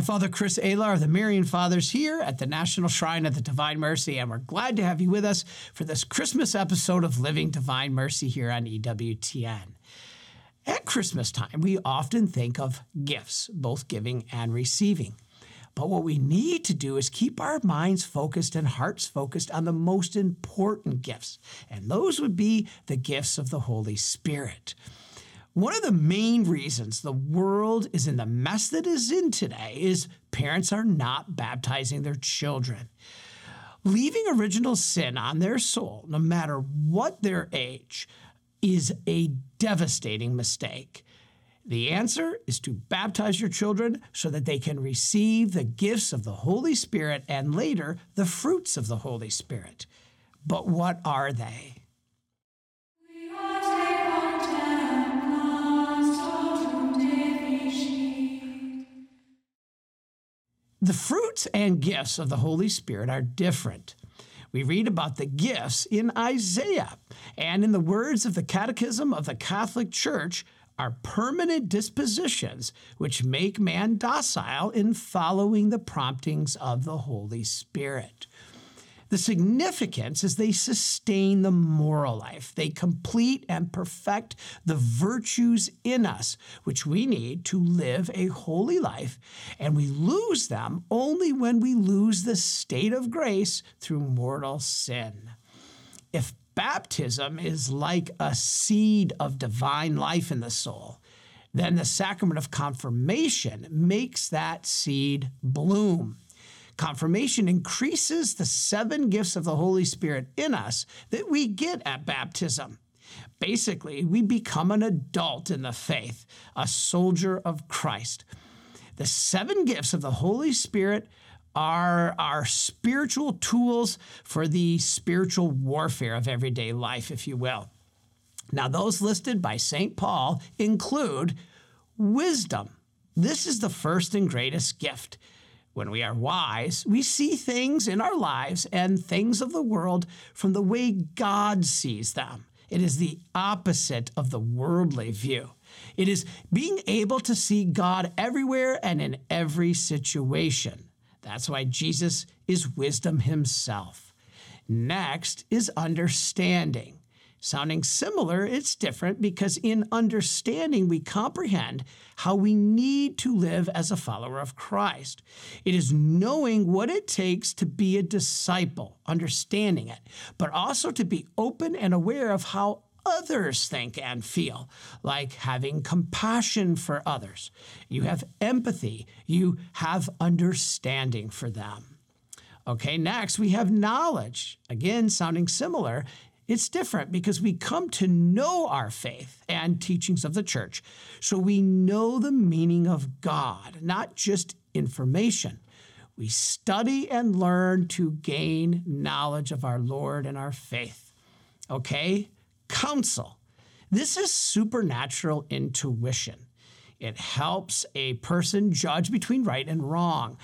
I'm Father Chris Alar of the Marian Fathers here at the National Shrine of the Divine Mercy, and we're glad to have you with us for this Christmas episode of Living Divine Mercy here on EWTN. At Christmas time, we often think of gifts, both giving and receiving. But what we need to do is keep our minds focused and hearts focused on the most important gifts, and those would be the gifts of the Holy Spirit. One of the main reasons the world is in the mess that is in today is parents are not baptizing their children. Leaving original sin on their soul, no matter what their age, is a devastating mistake. The answer is to baptize your children so that they can receive the gifts of the Holy Spirit and later the fruits of the Holy Spirit. But what are they? The fruits and gifts of the Holy Spirit are different. We read about the gifts in Isaiah, and in the words of the Catechism of the Catholic Church, are permanent dispositions which make man docile in following the promptings of the Holy Spirit. The significance is they sustain the moral life. They complete and perfect the virtues in us, which we need to live a holy life. And we lose them only when we lose the state of grace through mortal sin. If baptism is like a seed of divine life in the soul, then the sacrament of confirmation makes that seed bloom. Confirmation increases the seven gifts of the Holy Spirit in us that we get at baptism. Basically, we become an adult in the faith, a soldier of Christ. The seven gifts of the Holy Spirit are our spiritual tools for the spiritual warfare of everyday life, if you will. Now, those listed by St. Paul include wisdom. This is the first and greatest gift. When we are wise, we see things in our lives and things of the world from the way God sees them. It is the opposite of the worldly view. It is being able to see God everywhere and in every situation. That's why Jesus is wisdom himself. Next is understanding. Sounding similar, it's different because in understanding, we comprehend how we need to live as a follower of Christ. It is knowing what it takes to be a disciple, understanding it, but also to be open and aware of how others think and feel, like having compassion for others. You have empathy, you have understanding for them. Okay, next we have knowledge. Again, sounding similar, it's different because we come to know our faith and teachings of the church. So we know the meaning of God, not just information. We study and learn to gain knowledge of our Lord and our faith. Okay? Counsel. This is supernatural intuition. It helps a person judge between right and wrong.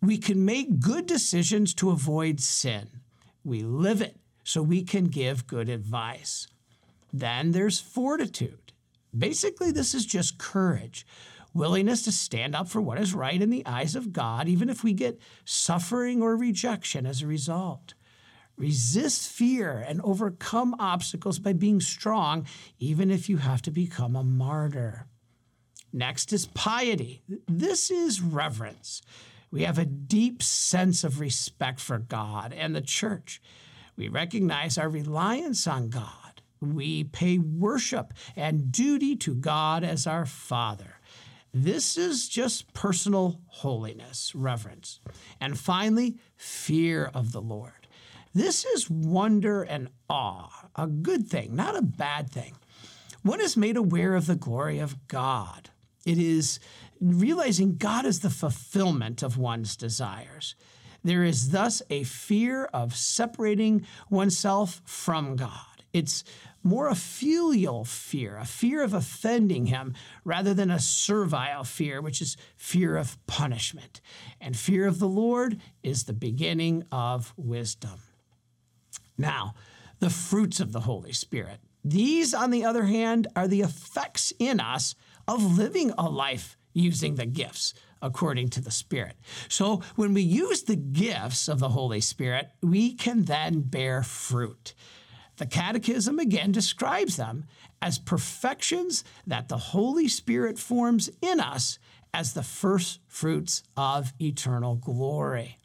We can make good decisions to avoid sin. We live it so we can give good advice. Then there's fortitude. Basically, this is just courage, willingness to stand up for what is right in the eyes of God, even if we get suffering or rejection as a result. Resist fear and overcome obstacles by being strong, even if you have to become a martyr. Next is piety. This is reverence. We have a deep sense of respect for God and the church. We recognize our reliance on God. We pay worship and duty to God as our Father. This is just personal holiness, reverence. And finally, fear of the Lord. This is wonder and awe, a good thing, not a bad thing. One is made aware of the glory of God. It is realizing God is the fulfillment of one's desires. There is thus a fear of separating oneself from God. It's more a filial fear, a fear of offending him, rather than a servile fear, which is fear of punishment. And fear of the Lord is the beginning of wisdom. Now, the fruits of the Holy Spirit. These, on the other hand, are the effects in us of living a life using the gifts according to the Spirit. So when we use the gifts of the Holy Spirit, we can then bear fruit. The Catechism again describes them as perfections that the Holy Spirit forms in us as the first fruits of eternal glory.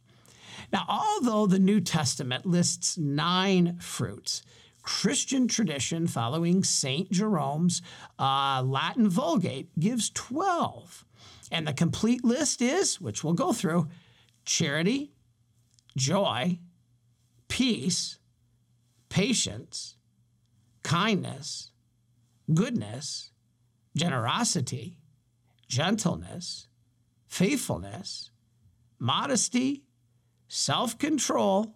Now, although the New Testament lists nine fruits, Christian tradition following St. Jerome's uh, Latin Vulgate gives 12. And the complete list is, which we'll go through, charity, joy, peace, patience, kindness, goodness, generosity, gentleness, faithfulness, modesty, self control,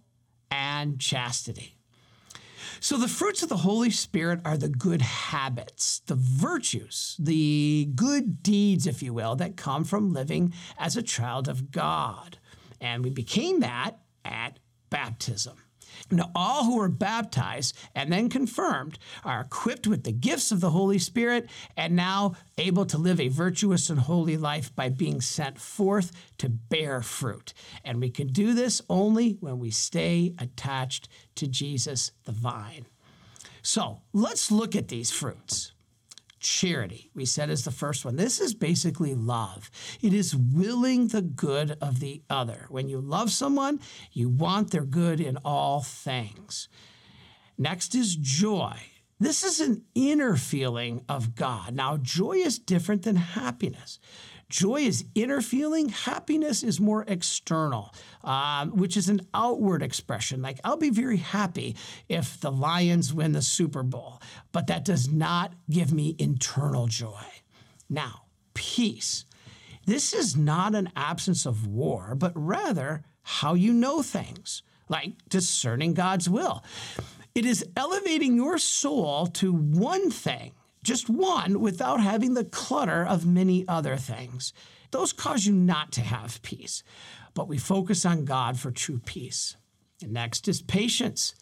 and chastity. So, the fruits of the Holy Spirit are the good habits, the virtues, the good deeds, if you will, that come from living as a child of God. And we became that at baptism. Now, all who are baptized and then confirmed are equipped with the gifts of the Holy Spirit and now able to live a virtuous and holy life by being sent forth to bear fruit. And we can do this only when we stay attached to Jesus, the vine. So let's look at these fruits charity, we said is the first one. This is basically love. It is willing the good of the other. When you love someone, you want their good in all things. Next is joy. This is an inner feeling of God. Now, joy is different than happiness. Joy is inner feeling, happiness is more external, um, which is an outward expression. Like, I'll be very happy if the Lions win the Super Bowl, but that does not give me internal joy. Now, peace. This is not an absence of war, but rather how you know things, like discerning God's will. It is elevating your soul to one thing just one without having the clutter of many other things. Those cause you not to have peace, but we focus on God for true peace. And next is patience.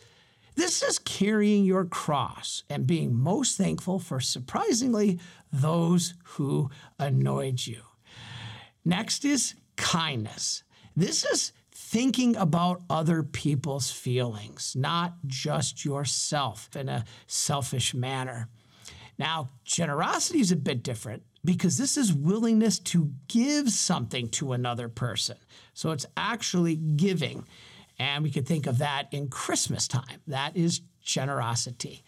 This is carrying your cross and being most thankful for surprisingly those who annoyed you. Next is kindness. This is thinking about other people's feelings, not just yourself in a selfish manner. Now, generosity is a bit different because this is willingness to give something to another person. So it's actually giving. And we could think of that in Christmas time. That is generosity.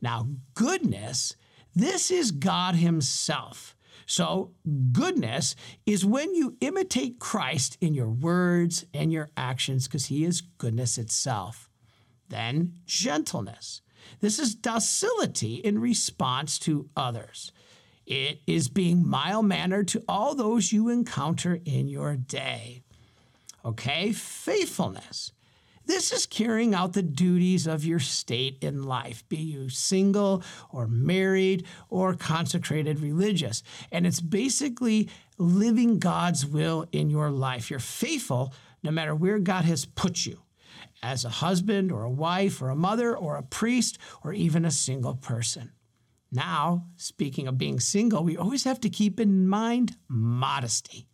Now, goodness, this is God Himself. So, goodness is when you imitate Christ in your words and your actions because He is goodness itself. Then, gentleness. This is docility in response to others. It is being mild mannered to all those you encounter in your day. Okay, faithfulness. This is carrying out the duties of your state in life, be you single or married or consecrated religious. And it's basically living God's will in your life. You're faithful no matter where God has put you as a husband or a wife or a mother or a priest or even a single person. Now, speaking of being single, we always have to keep in mind modesty.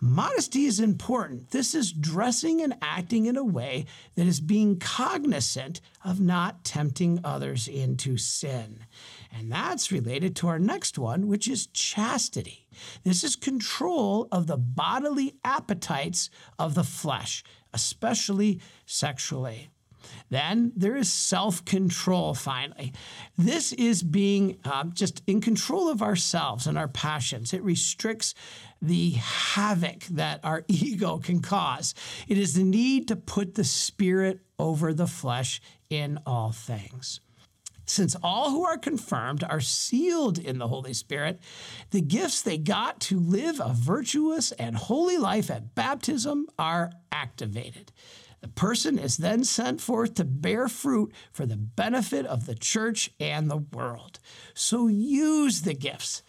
Modesty is important. This is dressing and acting in a way that is being cognizant of not tempting others into sin. And that's related to our next one, which is chastity. This is control of the bodily appetites of the flesh, especially sexually. Then there is self control, finally. This is being uh, just in control of ourselves and our passions. It restricts the havoc that our ego can cause. It is the need to put the spirit over the flesh in all things. Since all who are confirmed are sealed in the Holy Spirit, the gifts they got to live a virtuous and holy life at baptism are activated. The person is then sent forth to bear fruit for the benefit of the church and the world. So use the gifts.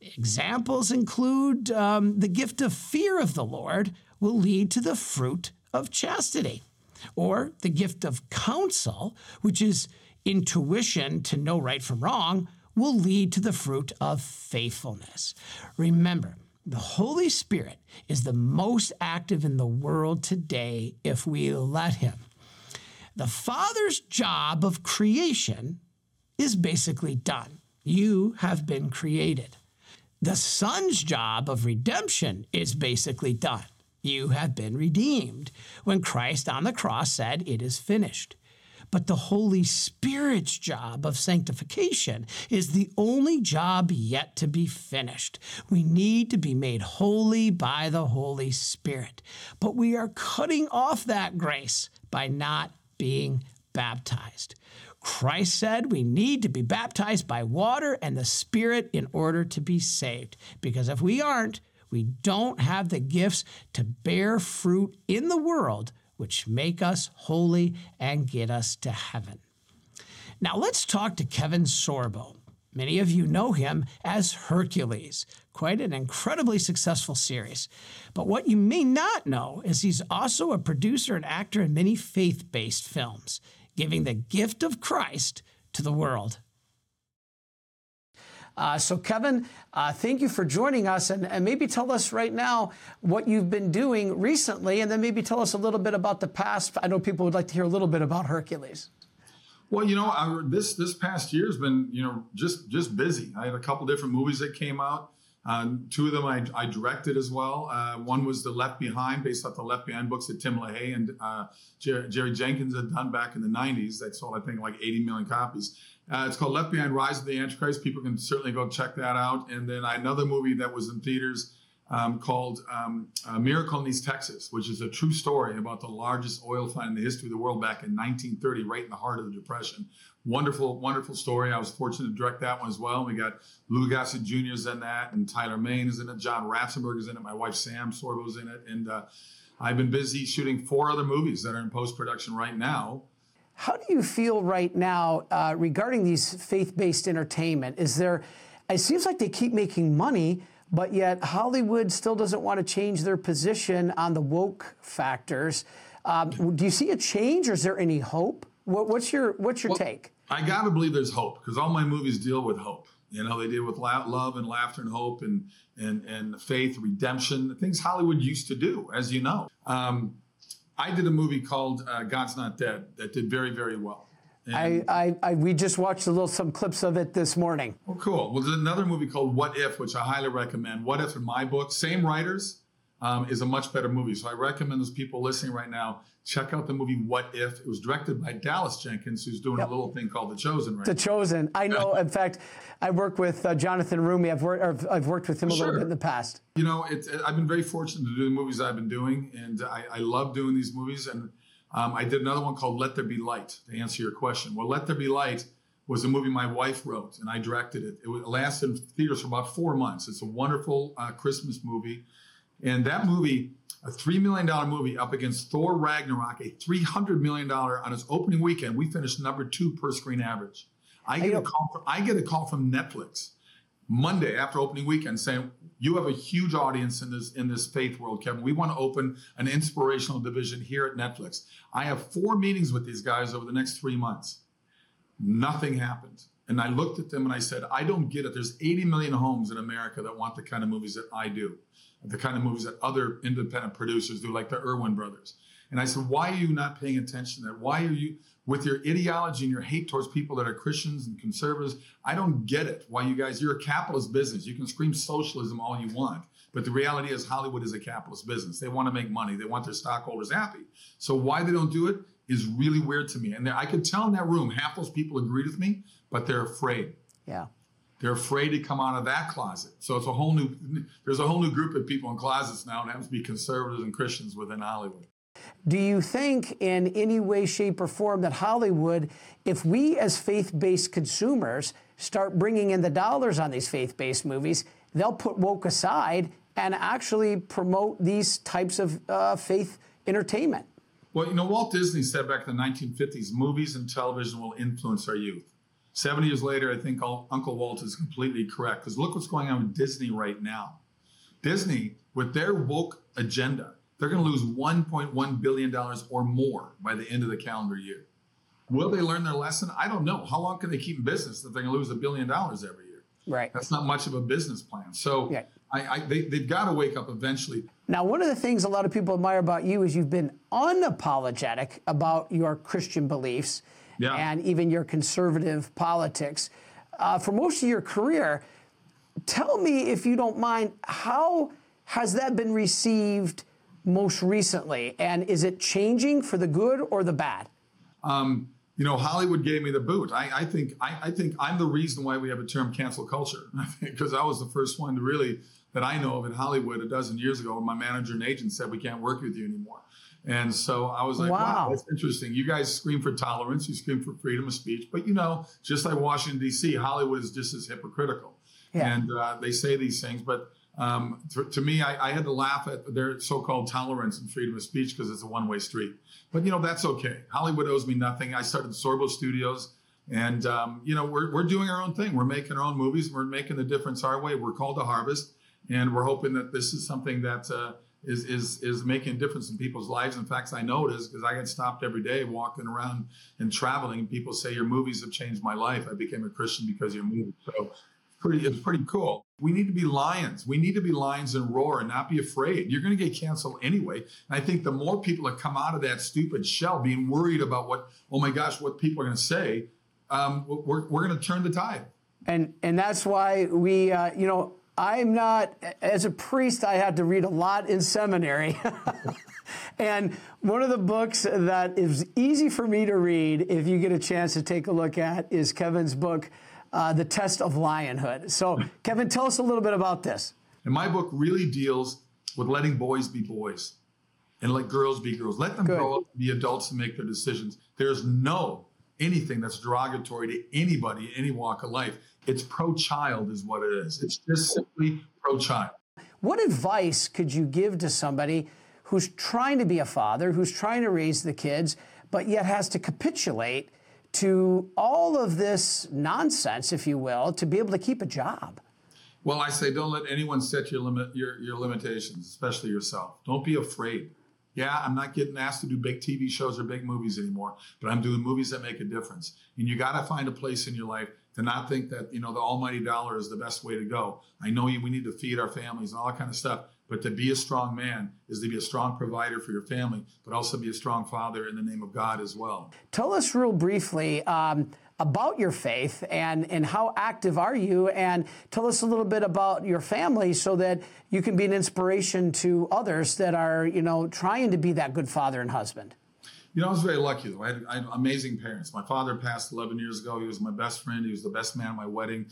Examples include um, the gift of fear of the Lord will lead to the fruit of chastity, or the gift of counsel, which is intuition to know right from wrong, will lead to the fruit of faithfulness. Remember, The Holy Spirit is the most active in the world today if we let Him. The Father's job of creation is basically done. You have been created. The Son's job of redemption is basically done. You have been redeemed. When Christ on the cross said, It is finished. But the Holy Spirit's job of sanctification is the only job yet to be finished. We need to be made holy by the Holy Spirit. But we are cutting off that grace by not being baptized. Christ said we need to be baptized by water and the Spirit in order to be saved. Because if we aren't, we don't have the gifts to bear fruit in the world which make us holy and get us to heaven. Now let's talk to Kevin Sorbo. Many of you know him as Hercules, quite an incredibly successful series. But what you may not know is he's also a producer and actor in many faith based films giving the gift of Christ to the world. Uh, so, Kevin, uh, thank you for joining us, and, and, maybe tell us right now what you've been doing recently, and then maybe tell us a little bit about the past. I know people would like to hear a little bit about Hercules. Well, you know, I, this this past year has been, you know, just just busy. I had a couple different movies that came out. Um, two of them I, I directed as well. Uh, one was The Left Behind, based off the Left Behind books that Tim LaHaye and uh, Jerry, Jerry, Jenkins had done back in the 90s. That sold, I think, like 80 million copies. Uh, it's called Left Behind Rise of the Antichrist. People can certainly go check that out. And then another movie that was in theaters um, called um, Miracle in East Texas, which is a true story about the largest oil find in the history of the world back in 1930, right in the heart of the Depression. Wonderful, wonderful story. I was fortunate to direct that one as well. We got Lou Gossett Jr. is in that, and Tyler Mane is in it. John Ratzenberger is in it. My wife Sam Sorbo's in it, and uh, I've been busy shooting four other movies that are in post production right now. How do you feel right now uh, regarding these faith-based entertainment? Is there? It seems like they keep making money but yet Hollywood still doesn't want to change their position on the woke factors. Um, do you see a change, or is there any hope? What, what's your What's your well, take? I gotta believe there's hope because all my movies deal with hope. You know, they deal with love and laughter and hope and and and faith, redemption, the things Hollywood used to do, as you know. Um, I did a movie called uh, God's Not Dead that did very very well. I, I, I, we just watched a little some clips of it this morning. Oh, cool. Well, there's another movie called What If, which I highly recommend. What If, in my book, same writers, um, is a much better movie. So I recommend those people listening right now check out the movie What If. It was directed by Dallas Jenkins, who's doing yep. a little thing called The Chosen. Right. The Chosen. I know. in fact, I work with uh, Jonathan Roumie. I've worked. I've worked with him a sure. little bit in the past. You know, it, I've been very fortunate to do the movies I've been doing, and I, I love doing these movies and um, I did another one called Let There Be Light to answer your question. Well, Let There Be Light was a movie my wife wrote and I directed it. It lasted in theaters for about four months. It's a wonderful uh, Christmas movie. And that movie, a $3 million movie up against Thor Ragnarok, a $300 million on its opening weekend, we finished number two per screen average. I get, a call from, I get a call from Netflix Monday after opening weekend saying, you have a huge audience in this in this faith world, Kevin. We want to open an inspirational division here at Netflix. I have four meetings with these guys over the next three months. Nothing happened. And I looked at them and I said, I don't get it. There's 80 million homes in America that want the kind of movies that I do, the kind of movies that other independent producers do, like the Erwin brothers. And I said, why are you not paying attention to that? Why are you, with your ideology and your hate towards people that are Christians and conservatives, I don't get it. Why you guys, you're a capitalist business. You can scream socialism all you want. But the reality is Hollywood is a capitalist business. They want to make money. They want their stockholders happy. So why they don't do it is really weird to me. And I could tell in that room, half those people agreed with me, but they're afraid. Yeah. They're afraid to come out of that closet. So it's a whole new, there's a whole new group of people in closets now. It happens to be conservatives and Christians within Hollywood. Do you think, in any way, shape, or form, that Hollywood, if we as faith based consumers start bringing in the dollars on these faith based movies, they'll put woke aside and actually promote these types of uh, faith entertainment? Well, you know, Walt Disney said back in the 1950s movies and television will influence our youth. 70 years later, I think Uncle Walt is completely correct because look what's going on with Disney right now. Disney, with their woke agenda, they're going to lose $1.1 billion or more by the end of the calendar year. Will they learn their lesson? I don't know. How long can they keep in business if they're going to lose a billion dollars every year? Right. That's not much of a business plan. So yeah. I, I they, they've got to wake up eventually. Now, one of the things a lot of people admire about you is you've been unapologetic about your Christian beliefs Yeah. and even your conservative politics. Uh, for most of your career, tell me, if you don't mind, how has that been received most recently? And is it changing for the good or the bad? Um, you know, Hollywood gave me the boot. I, I think I, I think I'm the reason why we have a term cancel culture. Because I was the first one to really that I know of in Hollywood a dozen years ago. when My manager and agent said we can't work with you anymore. And so I was like, wow, Wow. that's interesting. You guys scream for tolerance, you scream for freedom of speech, but you know, just like Washington D.C., Hollywood is just as hypocritical. Yeah. And uh, they say these things, but um, to, to me, I, I had to laugh at their so-called tolerance and freedom of speech because it's a one-way street. But you know, that's okay. Hollywood owes me nothing. I started Sorbo Studios, and um, you know, we're we're doing our own thing. We're making our own movies. We're making the difference our way. We're called to harvest, and we're hoping that this is something that. Uh, is, is is making a difference in people's lives. In fact, I know it is because I get stopped every day walking around and traveling, people say your movies have changed my life. I became a Christian because your movies. So pretty it's pretty cool. We need to be lions. We need to be lions and roar and not be afraid. You're going to get canceled anyway. And I think the more people that come out of that stupid shell, being worried about what, oh my gosh, what people are going to say, um, we're, we're going to turn the tide. And and that's why we, uh, you know, I'm not as a priest. I had to read a lot in seminary, and one of the books that is easy for me to read, if you get a chance to take a look at, is Kevin's book, uh, "The Test of Lionhood." So, Kevin, tell us a little bit about this. And my book really deals with letting boys be boys and let girls be girls. Let them Good. grow up, be adults, and make their decisions. There's no anything that's derogatory to anybody, in any walk of life. It's pro-child, is what it is. It's just simply pro-child. What advice could you give to somebody who's trying to be a father, who's trying to raise the kids, but yet has to capitulate to all of this nonsense, if you will, to be able to keep a job? Well, I say don't let anyone set your limit your, your limitations, especially yourself. Don't be afraid. Yeah, I'm not getting asked to do big TV shows or big movies anymore, but I'm doing movies that make a difference. And you got to find a place in your life to not think that you know the almighty dollar is the best way to go. I know we need to feed our families and all that kind of stuff, but to be a strong man is to be a strong provider for your family, but also be a strong father in the name of God as well. Tell us real briefly um, about your faith and, and how active are you, and tell us a little bit about your family so that you can be an inspiration to others that are, you know, trying to be that good father and husband. You know, I was very lucky though. I had, I had amazing parents. My father passed 11 years ago. He was my best friend. He was the best man at my wedding.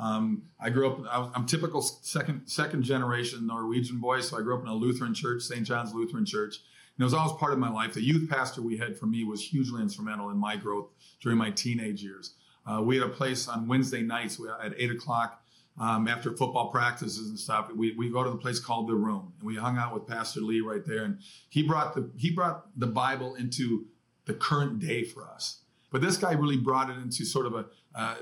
Um, I grew up. I was, I'm typical second second generation Norwegian boy, so I grew up in a Lutheran church, St. John's Lutheran Church. And it was always part of my life. The youth pastor we had for me was hugely instrumental in my growth during my teenage years. Uh, we had a place on Wednesday nights at eight o'clock um, after football practices and stuff. We we go to the place called the Room, and we hung out with Pastor Lee right there, and he brought the he brought the Bible into the current day for us. But this guy really brought it into sort of a uh,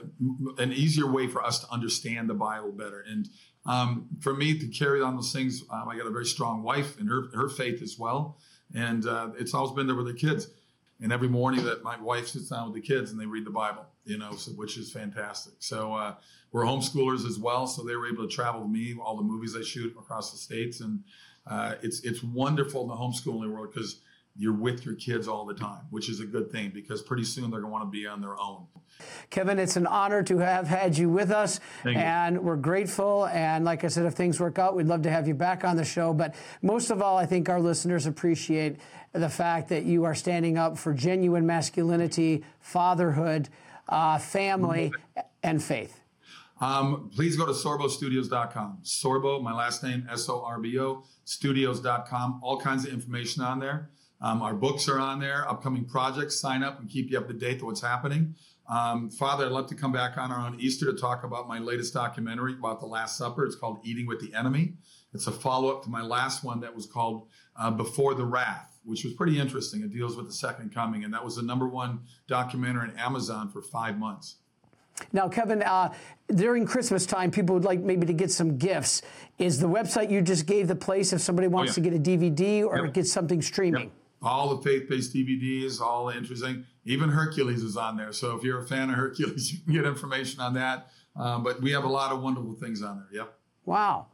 an easier way for us to understand the Bible better. And um, for me to carry on those things, um, I got a very strong wife and her her faith as well. And uh, it's always been there with the kids. And every morning that my wife sits down with the kids and they read the Bible, you know, so, which is fantastic. So uh, we're homeschoolers as well, so they were able to travel with me, all the movies I shoot across the states, and uh, it's it's wonderful in the homeschooling world because you're with your kids all the time, which is a good thing because pretty soon they're going to want to be on their own. Kevin, it's an honor to have had you with us, Thank you. and we're grateful. And like I said, if things work out, we'd love to have you back on the show. But most of all, I think our listeners appreciate the fact that you are standing up for genuine masculinity, fatherhood, uh, family, and faith. Um, please go to sorbostudios.com. Sorbo, my last name, S O R B O, studios.com. All kinds of information on there. Um, our books are on there, upcoming projects. Sign up and keep you up to date with what's happening. Um, Father, I'd love to come back on around Easter to talk about my latest documentary about the Last Supper. It's called Eating with the Enemy. It's a follow up to my last one that was called uh, Before the Wrath, which was pretty interesting. It deals with the second coming, and that was the number one documentary on Amazon for five months. Now, Kevin, uh, during Christmas time, people would like maybe to get some gifts. Is the website you just gave the place if somebody wants Oh, yeah. to get a DVD or Yep. get something streaming? all the faith-based DVDs, all interesting. Even Hercules is on there. So if you're a fan of Hercules, you can get information on that. Um, but we have a lot of wonderful things on there. Yep. Wow.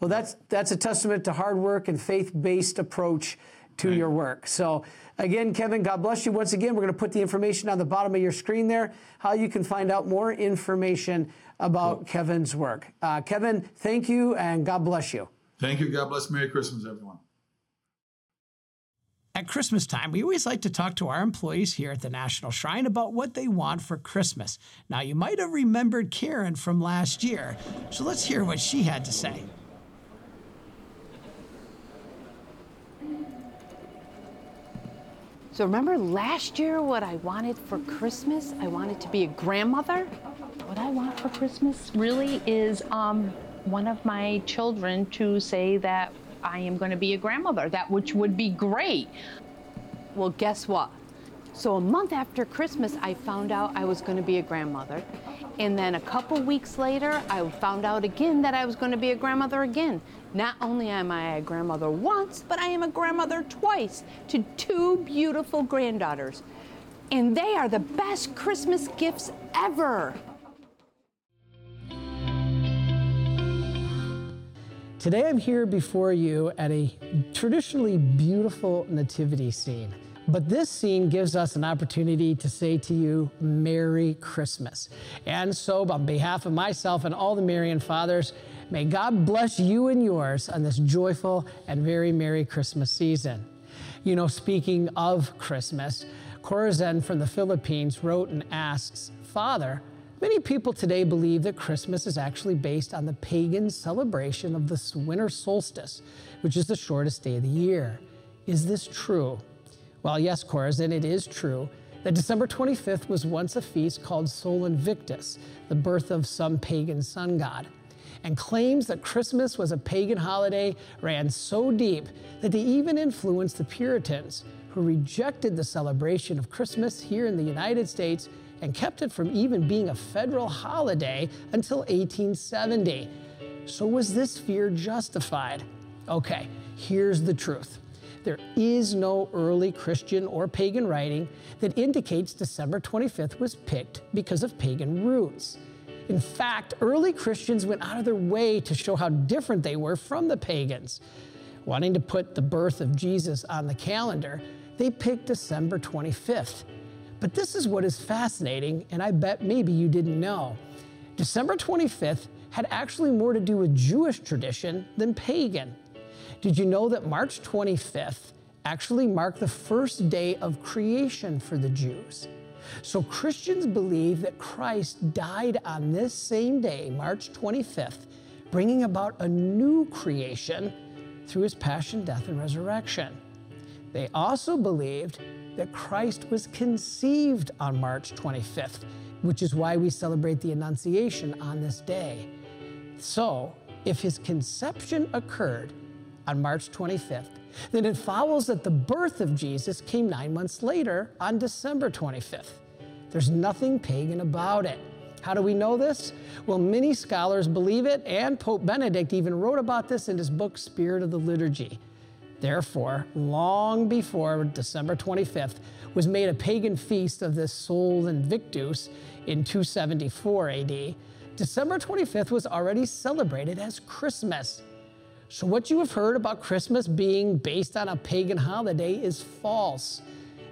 Well, that's that's a testament to hard work and faith-based approach to your work. So again, Kevin, God bless you. Once again, we're going to put the information on the bottom of your screen there, how you can find out more information about cool. Kevin's work. Uh, Kevin, thank you and God bless you. Thank you. God bless. Merry Christmas, everyone. At Christmas time, we always like to talk to our employees here at the National Shrine about what they want for Christmas. Now, you might have remembered Karen from last year, so let's hear what she had to say. So remember last year what I wanted for Christmas? I wanted to be a grandmother. What I want for Christmas really is um, one of my children to say that I am going to be a grandmother, that which would be great. Well, guess what? So a month after Christmas, I found out I was going to be a grandmother. And then a couple weeks later, I found out again that I was going to be a grandmother again. Not only am I a grandmother once, but I am a grandmother twice to two beautiful granddaughters. And they are the best Christmas gifts ever. Today I'm here before you at a traditionally beautiful nativity scene. But this scene gives us an opportunity to say to you, Merry Christmas. And so, on behalf of myself and all the Marian fathers, may God bless you and yours on this joyful and very Merry Christmas season. You know, speaking of Christmas, Corazon from the Philippines wrote and asks, Father, Many people today believe that Christmas is actually based on the pagan celebration of the winter solstice, which is the shortest day of the year. Is this true? Well, yes, Corazon, it is true that December 25th was once a feast called Sol Invictus, the birth of some pagan sun god. And claims that Christmas was a pagan holiday ran so deep that they even influenced the Puritans, who rejected the celebration of Christmas here in the United States and kept it from even being a federal holiday until 1870. So, was this fear justified? Okay, here's the truth. There is no early Christian or pagan writing that indicates December 25th was picked because of pagan roots. In fact, early Christians went out of their way to show how different they were from the pagans. Wanting to put the birth of Jesus on the calendar, they picked December 25th. But this is what is fascinating, and I bet maybe you didn't know. December 25th had actually more to do with Jewish tradition than pagan. Did you know that March 25th actually marked the first day of creation for the Jews? So Christians believe that Christ died on this same day, March 25th, bringing about a new creation through his passion, death, and resurrection. They also believed that Christ was conceived on March 25th, which is why we celebrate the Annunciation on this day. So, if his conception occurred on March 25th, then it follows that the birth of Jesus came nine months later on December 25th. There's nothing pagan about it. How do we know this? Well, many scholars believe it, and Pope Benedict even wrote about this in his book, Spirit of the Liturgy. Therefore, long before December 25th was made a pagan feast of this Sol Invictus in 274 AD, December 25th was already celebrated as Christmas. So, what you have heard about Christmas being based on a pagan holiday is false.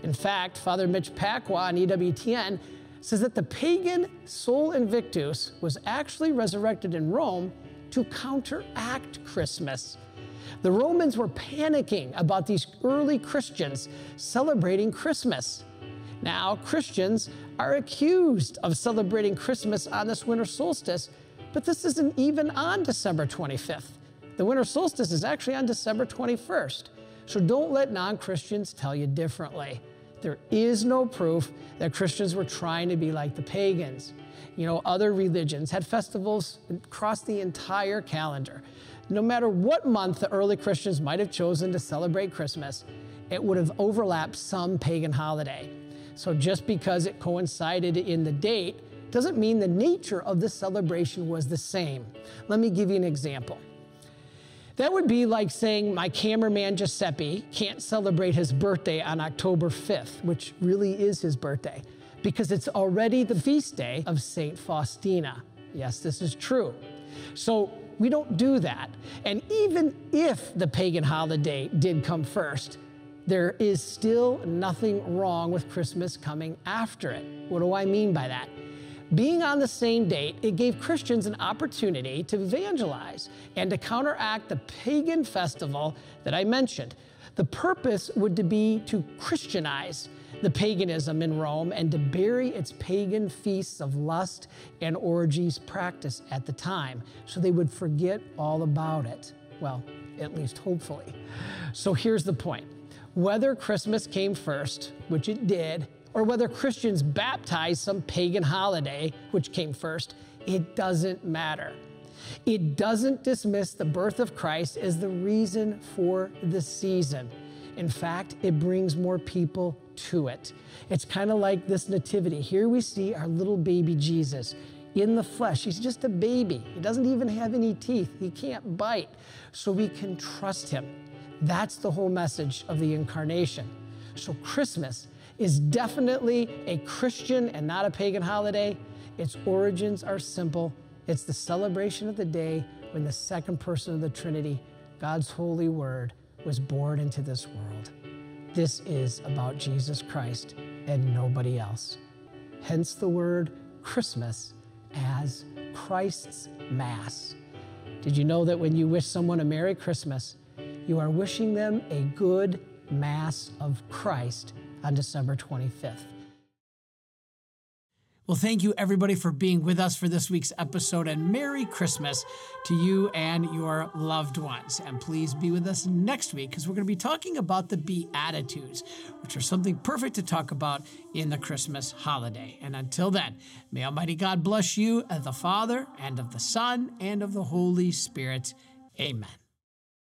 In fact, Father Mitch Pacwa on EWTN says that the pagan Sol Invictus was actually resurrected in Rome to counteract Christmas. The Romans were panicking about these early Christians celebrating Christmas. Now, Christians are accused of celebrating Christmas on this winter solstice, but this isn't even on December 25th. The winter solstice is actually on December 21st. So don't let non Christians tell you differently. There is no proof that Christians were trying to be like the pagans. You know, other religions had festivals across the entire calendar. No matter what month the early Christians might have chosen to celebrate Christmas, it would have overlapped some pagan holiday. So just because it coincided in the date doesn't mean the nature of the celebration was the same. Let me give you an example. That would be like saying my cameraman Giuseppe can't celebrate his birthday on October 5th, which really is his birthday, because it's already the feast day of St. Faustina. Yes, this is true. So we don't do that. And even if the pagan holiday did come first, there is still nothing wrong with Christmas coming after it. What do I mean by that? Being on the same date, it gave Christians an opportunity to evangelize and to counteract the pagan festival that I mentioned. The purpose would be to Christianize the paganism in Rome and to bury its pagan feasts of lust and orgies practiced at the time so they would forget all about it. Well, at least hopefully. So here's the point whether Christmas came first, which it did, or whether Christians baptized some pagan holiday, which came first, it doesn't matter. It doesn't dismiss the birth of Christ as the reason for the season. In fact, it brings more people to it. It's kind of like this nativity. Here we see our little baby Jesus in the flesh. He's just a baby. He doesn't even have any teeth. He can't bite. So we can trust him. That's the whole message of the incarnation. So Christmas is definitely a Christian and not a pagan holiday. Its origins are simple. It's the celebration of the day when the second person of the Trinity, God's holy word, was born into this world. This is about Jesus Christ and nobody else. Hence the word Christmas as Christ's Mass. Did you know that when you wish someone a Merry Christmas, you are wishing them a good Mass of Christ on December 25th. Well, thank you everybody for being with us for this week's episode, and Merry Christmas to you and your loved ones. And please be with us next week because we're going to be talking about the Beatitudes, which are something perfect to talk about in the Christmas holiday. And until then, may Almighty God bless you, of the Father, and of the Son, and of the Holy Spirit. Amen.